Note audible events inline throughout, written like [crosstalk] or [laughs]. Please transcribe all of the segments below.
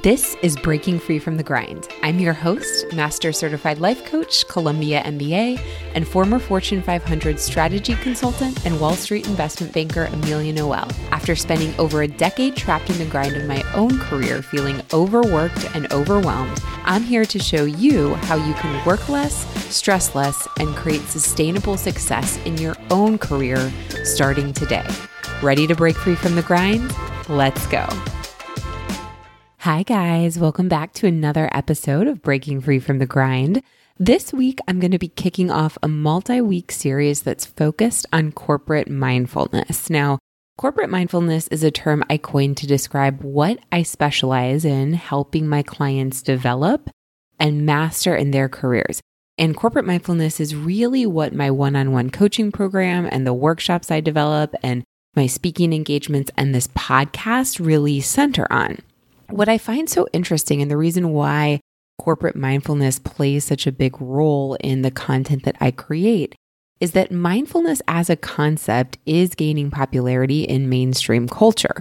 This is Breaking Free from the Grind. I'm your host, Master Certified Life Coach, Columbia MBA, and former Fortune 500 strategy consultant and Wall Street investment banker Amelia Noel. After spending over a decade trapped in the grind of my own career, feeling overworked and overwhelmed, I'm here to show you how you can work less, stress less, and create sustainable success in your own career starting today. Ready to break free from the grind? Let's go. Hi, guys. Welcome back to another episode of Breaking Free from the Grind. This week, I'm going to be kicking off a multi week series that's focused on corporate mindfulness. Now, corporate mindfulness is a term I coined to describe what I specialize in helping my clients develop and master in their careers. And corporate mindfulness is really what my one on one coaching program and the workshops I develop and my speaking engagements and this podcast really center on. What I find so interesting and the reason why corporate mindfulness plays such a big role in the content that I create is that mindfulness as a concept is gaining popularity in mainstream culture.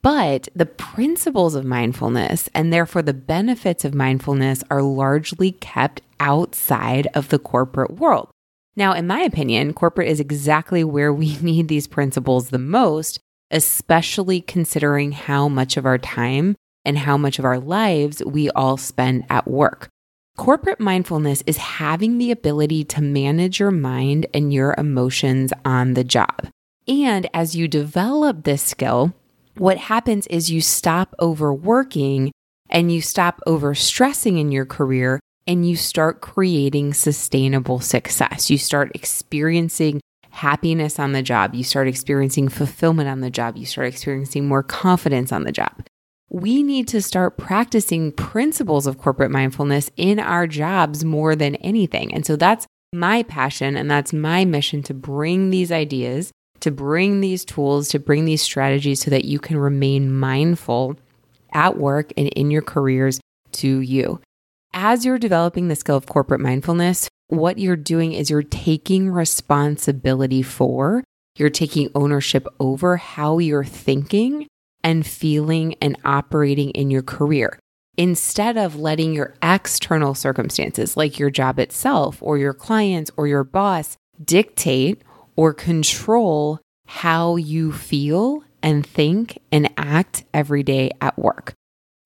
But the principles of mindfulness and therefore the benefits of mindfulness are largely kept outside of the corporate world. Now, in my opinion, corporate is exactly where we [laughs] need these principles the most, especially considering how much of our time and how much of our lives we all spend at work. Corporate mindfulness is having the ability to manage your mind and your emotions on the job. And as you develop this skill, what happens is you stop overworking and you stop overstressing in your career and you start creating sustainable success. You start experiencing happiness on the job. You start experiencing fulfillment on the job. You start experiencing more confidence on the job we need to start practicing principles of corporate mindfulness in our jobs more than anything. And so that's my passion and that's my mission to bring these ideas, to bring these tools, to bring these strategies so that you can remain mindful at work and in your careers to you. As you're developing the skill of corporate mindfulness, what you're doing is you're taking responsibility for, you're taking ownership over how you're thinking and feeling and operating in your career instead of letting your external circumstances, like your job itself or your clients or your boss, dictate or control how you feel and think and act every day at work.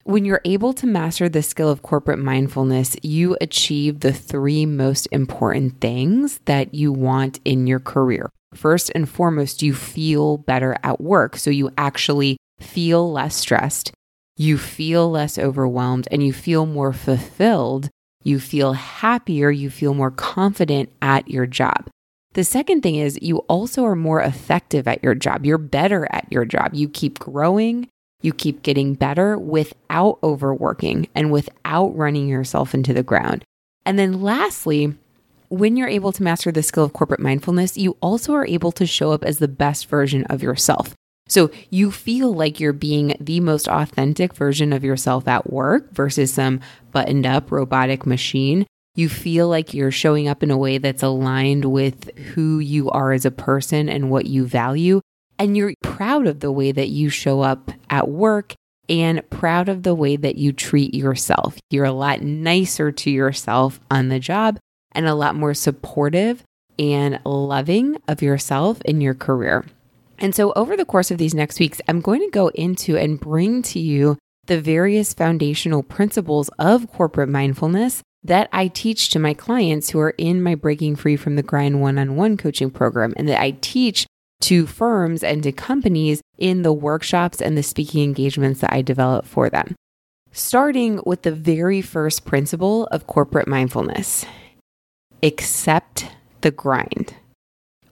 When you're able to master the skill of corporate mindfulness, you achieve the three most important things that you want in your career. First and foremost, you feel better at work. So you actually feel less stressed, you feel less overwhelmed, and you feel more fulfilled. You feel happier, you feel more confident at your job. The second thing is you also are more effective at your job. You're better at your job. You keep growing, you keep getting better without overworking and without running yourself into the ground. And then lastly, when you're able to master the skill of corporate mindfulness, you also are able to show up as the best version of yourself. So you feel like you're being the most authentic version of yourself at work versus some buttoned up robotic machine. You feel like you're showing up in a way that's aligned with who you are as a person and what you value. And you're proud of the way that you show up at work and proud of the way that you treat yourself. You're a lot nicer to yourself on the job and a lot more supportive and loving of yourself in your career. And so, over the course of these next weeks, I'm going to go into and bring to you the various foundational principles of corporate mindfulness that I teach to my clients who are in my Breaking Free from the Grind one on one coaching program, and that I teach to firms and to companies in the workshops and the speaking engagements that I develop for them. Starting with the very first principle of corporate mindfulness accept the grind.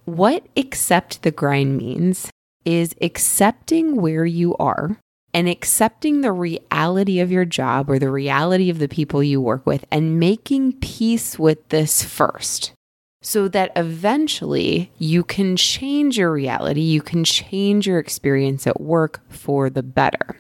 What accept the grind means is accepting where you are and accepting the reality of your job or the reality of the people you work with and making peace with this first so that eventually you can change your reality, you can change your experience at work for the better.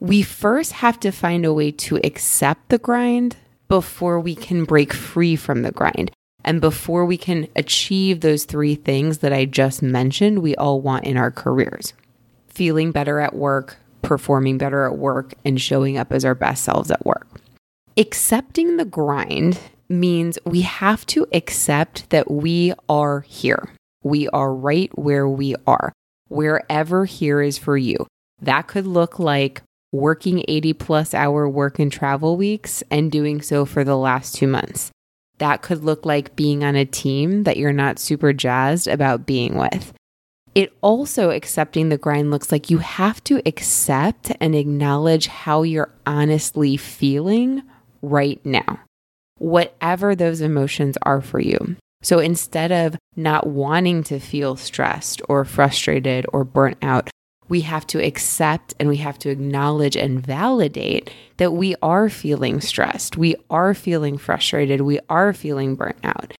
We first have to find a way to accept the grind before we can break free from the grind. And before we can achieve those three things that I just mentioned, we all want in our careers feeling better at work, performing better at work and showing up as our best selves at work. Accepting the grind means we have to accept that we are here. We are right where we are, wherever here is for you. That could look like working 80 plus hour work and travel weeks and doing so for the last two months. That could look like being on a team that you're not super jazzed about being with. It also accepting the grind looks like you have to accept and acknowledge how you're honestly feeling right now, whatever those emotions are for you. So instead of not wanting to feel stressed or frustrated or burnt out, we have to accept and we have to acknowledge and validate that we are feeling stressed, we are feeling frustrated, we are feeling burnt out.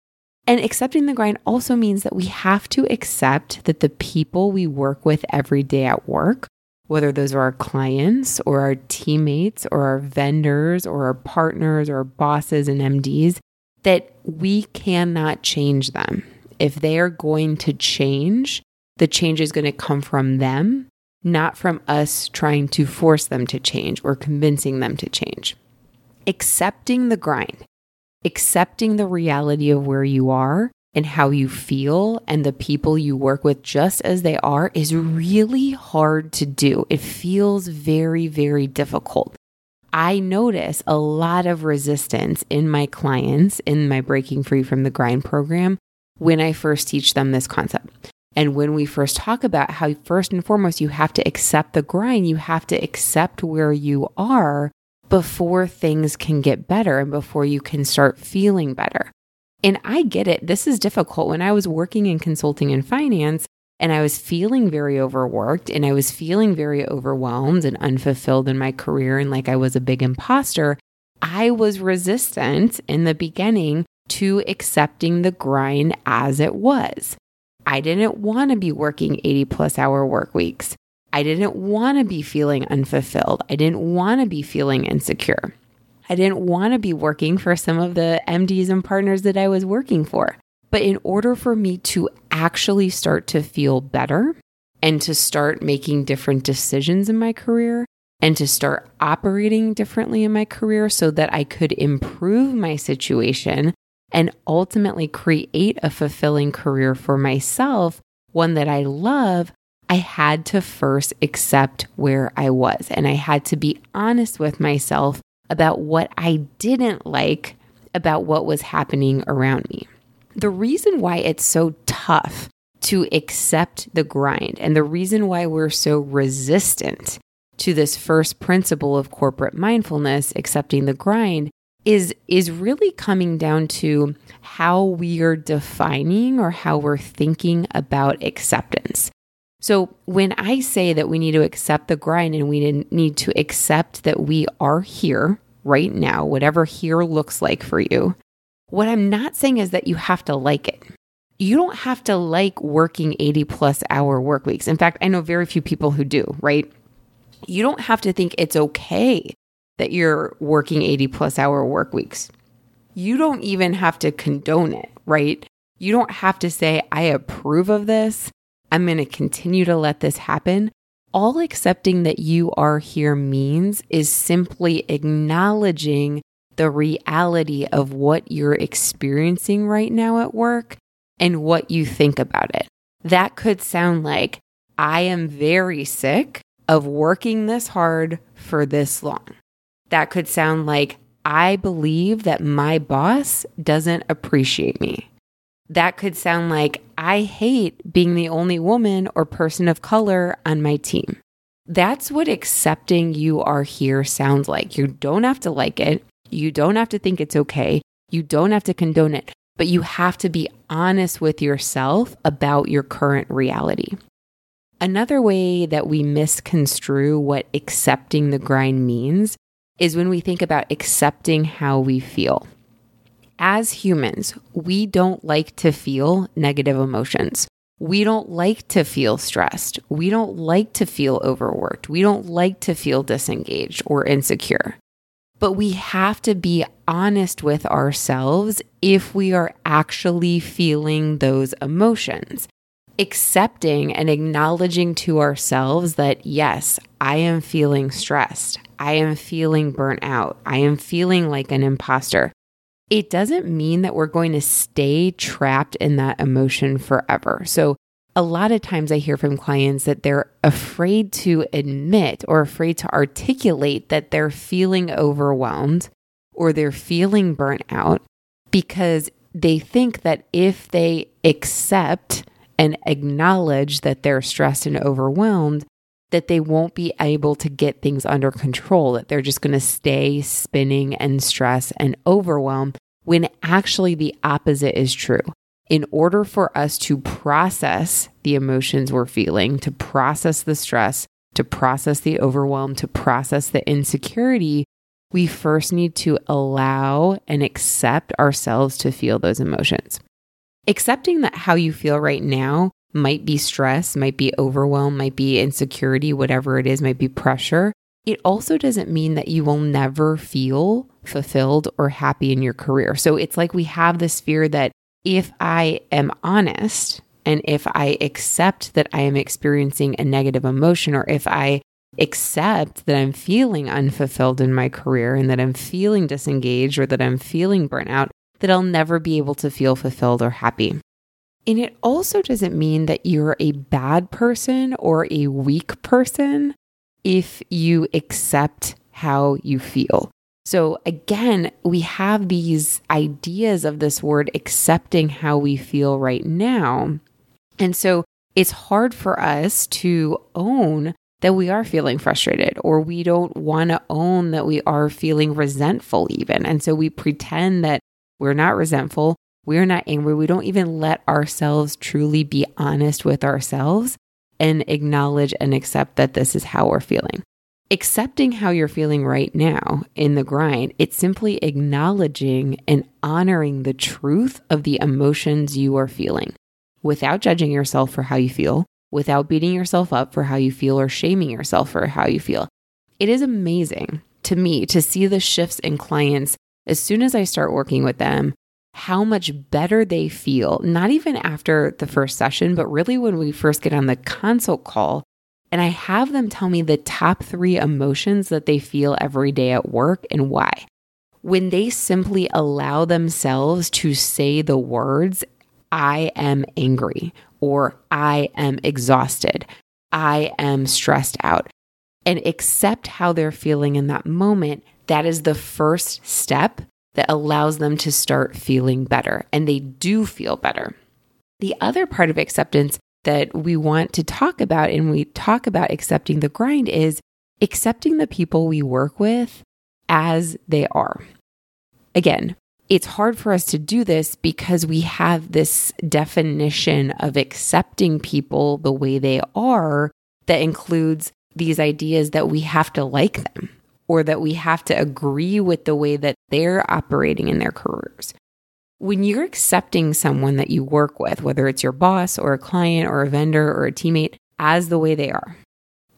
And accepting the grind also means that we have to accept that the people we work with every day at work, whether those are our clients or our teammates or our vendors or our partners or our bosses and MDs, that we cannot change them. If they are going to change, the change is going to come from them, not from us trying to force them to change or convincing them to change. Accepting the grind accepting the reality of where you are and how you feel and the people you work with just as they are is really hard to do. It feels very, very difficult. I notice a lot of resistance in my clients in my Breaking Free from the Grind program when I first teach them this concept. And when we first talk about how, first and foremost, you have to accept the grind, you have to accept where you are before things can get better and before you can start feeling better. And I get it. This is difficult. When I was working in consulting and finance and I was feeling very overworked and I was feeling very overwhelmed and unfulfilled in my career and like I was a big imposter, I was resistant in the beginning to accepting the grind as it was. I didn't want to be working 80 plus hour work weeks. I didn't want to be feeling unfulfilled. I didn't want to be feeling insecure. I didn't want to be working for some of the MDs and partners that I was working for. But in order for me to actually start to feel better and to start making different decisions in my career and to start operating differently in my career so that I could improve my situation and ultimately create a fulfilling career for myself, one that I love, I had to first accept where I was and I had to be honest with myself about what I didn't like about what was happening around me. The reason why it's so tough to accept the grind and the reason why we're so resistant to this first principle of corporate mindfulness, accepting the grind, is is really coming down to how we are defining or how we're thinking about acceptance. So, when I say that we need to accept the grind and we need to accept that we are here right now, whatever here looks like for you, what I'm not saying is that you have to like it. You don't have to like working 80 plus hour work weeks. In fact, I know very few people who do, right? You don't have to think it's okay that you're working 80 plus hour work weeks. You don't even have to condone it, right? You don't have to say, I approve of this. I'm going to continue to let this happen. All accepting that you are here means is simply acknowledging the reality of what you're experiencing right now at work and what you think about it. That could sound like, I am very sick of working this hard for this long. That could sound like, I believe that my boss doesn't appreciate me that could sound like I hate being the only woman or person of color on my team. That's what accepting you are here sounds like. You don't have to like it. You don't have to think it's okay. You don't have to condone it, but you have to be honest with yourself about your current reality. Another way that we misconstrue what accepting the grind means is when we think about accepting how we feel as humans, we don't like to feel negative emotions. We don't like to feel stressed. We don't like to feel overworked. We don't like to feel disengaged or insecure. But we have to be honest with ourselves if we are actually feeling those emotions. Accepting and acknowledging to ourselves that, yes, I am feeling stressed. I am feeling burnt out. I am feeling like an imposter. It doesn't mean that we're going to stay trapped in that emotion forever. So, a lot of times I hear from clients that they're afraid to admit or afraid to articulate that they're feeling overwhelmed or they're feeling burnt out because they think that if they accept and acknowledge that they're stressed and overwhelmed, that they won't be able to get things under control, that they're just going to stay spinning and stress and overwhelm, when actually the opposite is true. In order for us to process the emotions we're feeling, to process the stress, to process the overwhelm, to process the insecurity, we first need to allow and accept ourselves to feel those emotions. Accepting that how you feel right now might be stress, might be overwhelm, might be insecurity, whatever it is, might be pressure. It also doesn't mean that you will never feel fulfilled or happy in your career. So it's like we have this fear that if I am honest and if I accept that I am experiencing a negative emotion, or if I accept that I'm feeling unfulfilled in my career and that I'm feeling disengaged or that I'm feeling burnout, that I'll never be able to feel fulfilled or happy. And it also doesn't mean that you're a bad person or a weak person if you accept how you feel. So, again, we have these ideas of this word accepting how we feel right now. And so it's hard for us to own that we are feeling frustrated or we don't want to own that we are feeling resentful, even. And so we pretend that we're not resentful. We're not angry. We don't even let ourselves truly be honest with ourselves and acknowledge and accept that this is how we're feeling. Accepting how you're feeling right now in the grind, it's simply acknowledging and honoring the truth of the emotions you are feeling without judging yourself for how you feel, without beating yourself up for how you feel or shaming yourself for how you feel. It is amazing to me to see the shifts in clients as soon as I start working with them, how much better they feel, not even after the first session, but really when we first get on the consult call. And I have them tell me the top three emotions that they feel every day at work and why. When they simply allow themselves to say the words, I am angry, or I am exhausted, I am stressed out, and accept how they're feeling in that moment, that is the first step that allows them to start feeling better. And they do feel better. The other part of acceptance that we want to talk about, and we talk about accepting the grind, is accepting the people we work with as they are. Again, it's hard for us to do this because we have this definition of accepting people the way they are that includes these ideas that we have to like them or that we have to agree with the way that they're operating in their careers. When you're accepting someone that you work with, whether it's your boss or a client or a vendor or a teammate, as the way they are,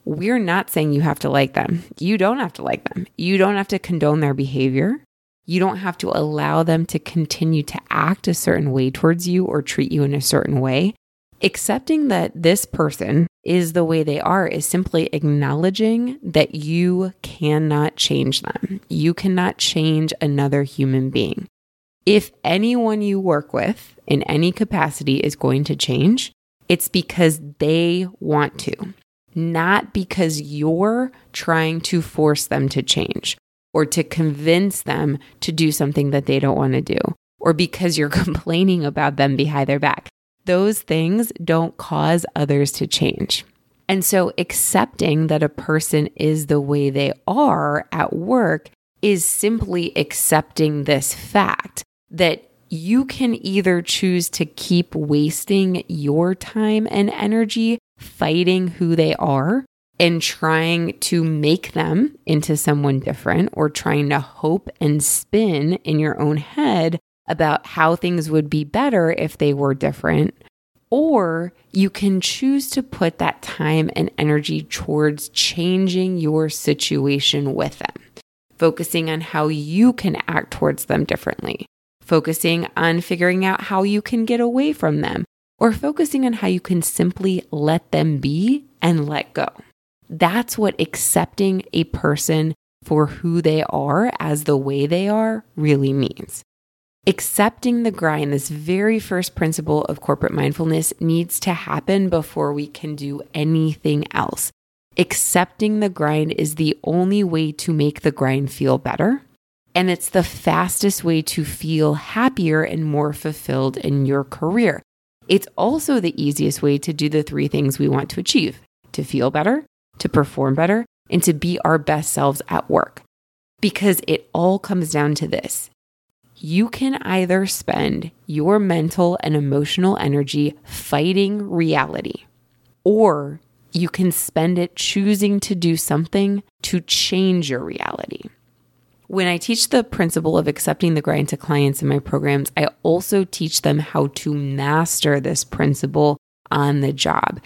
we're not saying you have to like them. You don't have to like them. You don't have to condone their behavior. You don't have to allow them to continue to act a certain way towards you or treat you in a certain way. Accepting that this person is the way they are is simply acknowledging that you cannot change them. You cannot change another human being. If anyone you work with in any capacity is going to change, it's because they want to, not because you're trying to force them to change or to convince them to do something that they don't want to do or because you're [laughs] complaining about them behind their back. Those things don't cause others to change. And so accepting that a person is the way they are at work is simply accepting this fact that you can either choose to keep wasting your time and energy fighting who they are and trying to make them into someone different or trying to hope and spin in your own head about how things would be better if they were different. Or you can choose to put that time and energy towards changing your situation with them, focusing on how you can act towards them differently, focusing on figuring out how you can get away from them, or focusing on how you can simply let them be and let go. That's what accepting a person for who they are as the way they are really means. Accepting the grind, this very first principle of corporate mindfulness, needs to happen before we can do anything else. Accepting the grind is the only way to make the grind feel better. And it's the fastest way to feel happier and more fulfilled in your career. It's also the easiest way to do the three things we want to achieve to feel better, to perform better, and to be our best selves at work. Because it all comes down to this you can either spend your mental and emotional energy fighting reality, or you can spend it choosing to do something to change your reality. When I teach the principle of accepting the grind to clients in my programs, I also teach them how to master this principle on the job.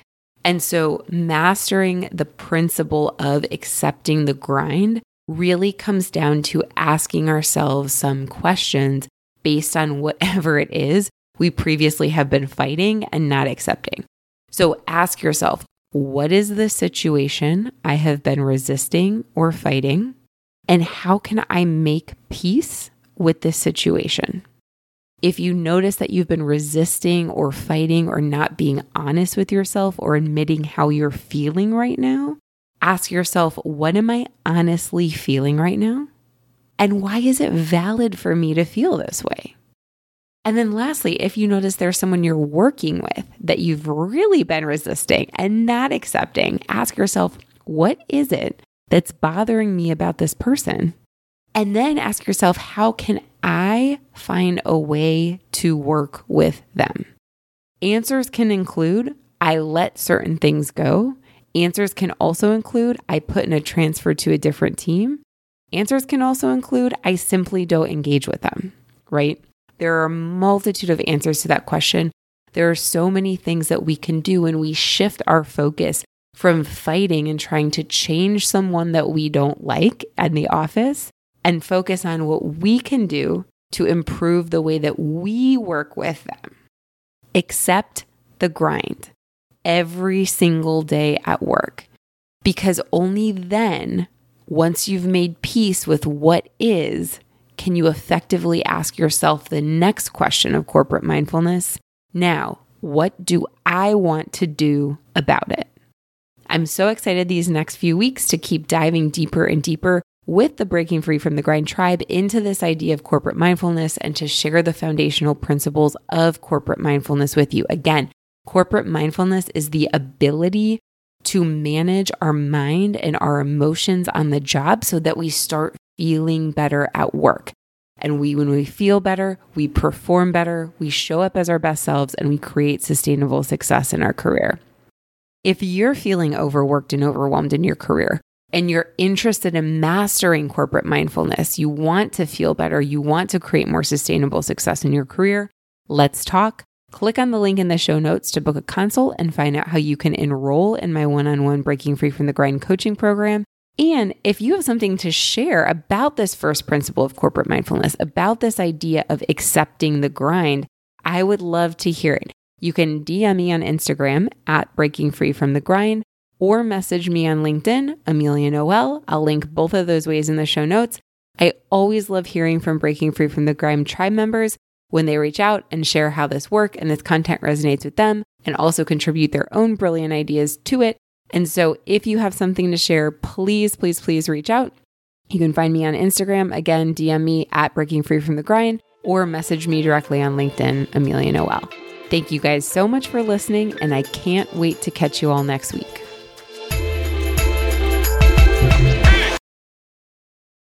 And so, mastering the principle of accepting the grind really comes down to asking ourselves some questions based on whatever it is we previously have been fighting and not accepting. So, ask yourself what is the situation I have been resisting or fighting? And how can I make peace with this situation? If you notice that you've been resisting or fighting or not being honest with yourself or admitting how you're feeling right now, ask yourself, what am I honestly feeling right now? And why is it valid for me to feel this way? And then lastly, if you notice there's someone you're working with that you've really been resisting and not accepting, ask yourself, what is it that's bothering me about this person? And then ask yourself, how can I find a way to work with them? Answers can include I let certain things go. Answers can also include I put in a transfer to a different team. Answers can also include I simply don't engage with them, right? There are a multitude of answers to that question. There are so many things that we can do when we shift our focus from fighting and trying to change someone that we don't like in the office and focus on what we can do to improve the way that we work with them. Accept the grind every single day at work because only then, once you've made peace with what is, can you effectively ask yourself the next question of corporate mindfulness? Now, what do I want to do about it? I'm so excited these next few weeks to keep diving deeper and deeper with the Breaking Free from the Grind tribe into this idea of corporate mindfulness and to share the foundational principles of corporate mindfulness with you. Again, corporate mindfulness is the ability to manage our mind and our emotions on the job so that we start feeling better at work. And we, when we feel better, we perform better, we show up as our best selves, and we create sustainable success in our career. If you're feeling overworked and overwhelmed in your career, and you're interested in mastering corporate mindfulness, you want to feel better, you want to create more sustainable success in your career, let's talk. Click on the link in the show notes to book a consult and find out how you can enroll in my one on one Breaking Free from the Grind coaching program. And if you have something to share about this first principle of corporate mindfulness, about this idea of accepting the grind, I would love to hear it. You can DM me on Instagram at Breaking Free from the Grind or message me on LinkedIn, Amelia Noel. I'll link both of those ways in the show notes. I always love hearing from Breaking Free from the Grind tribe members when they reach out and share how this work and this content resonates with them and also contribute their own brilliant ideas to it. And so if you have something to share, please, please, please reach out. You can find me on Instagram, again, DM me at Breaking Free from the Grind, or message me directly on LinkedIn, Amelia Noel. Thank you guys so much for listening, and I can't wait to catch you all next week.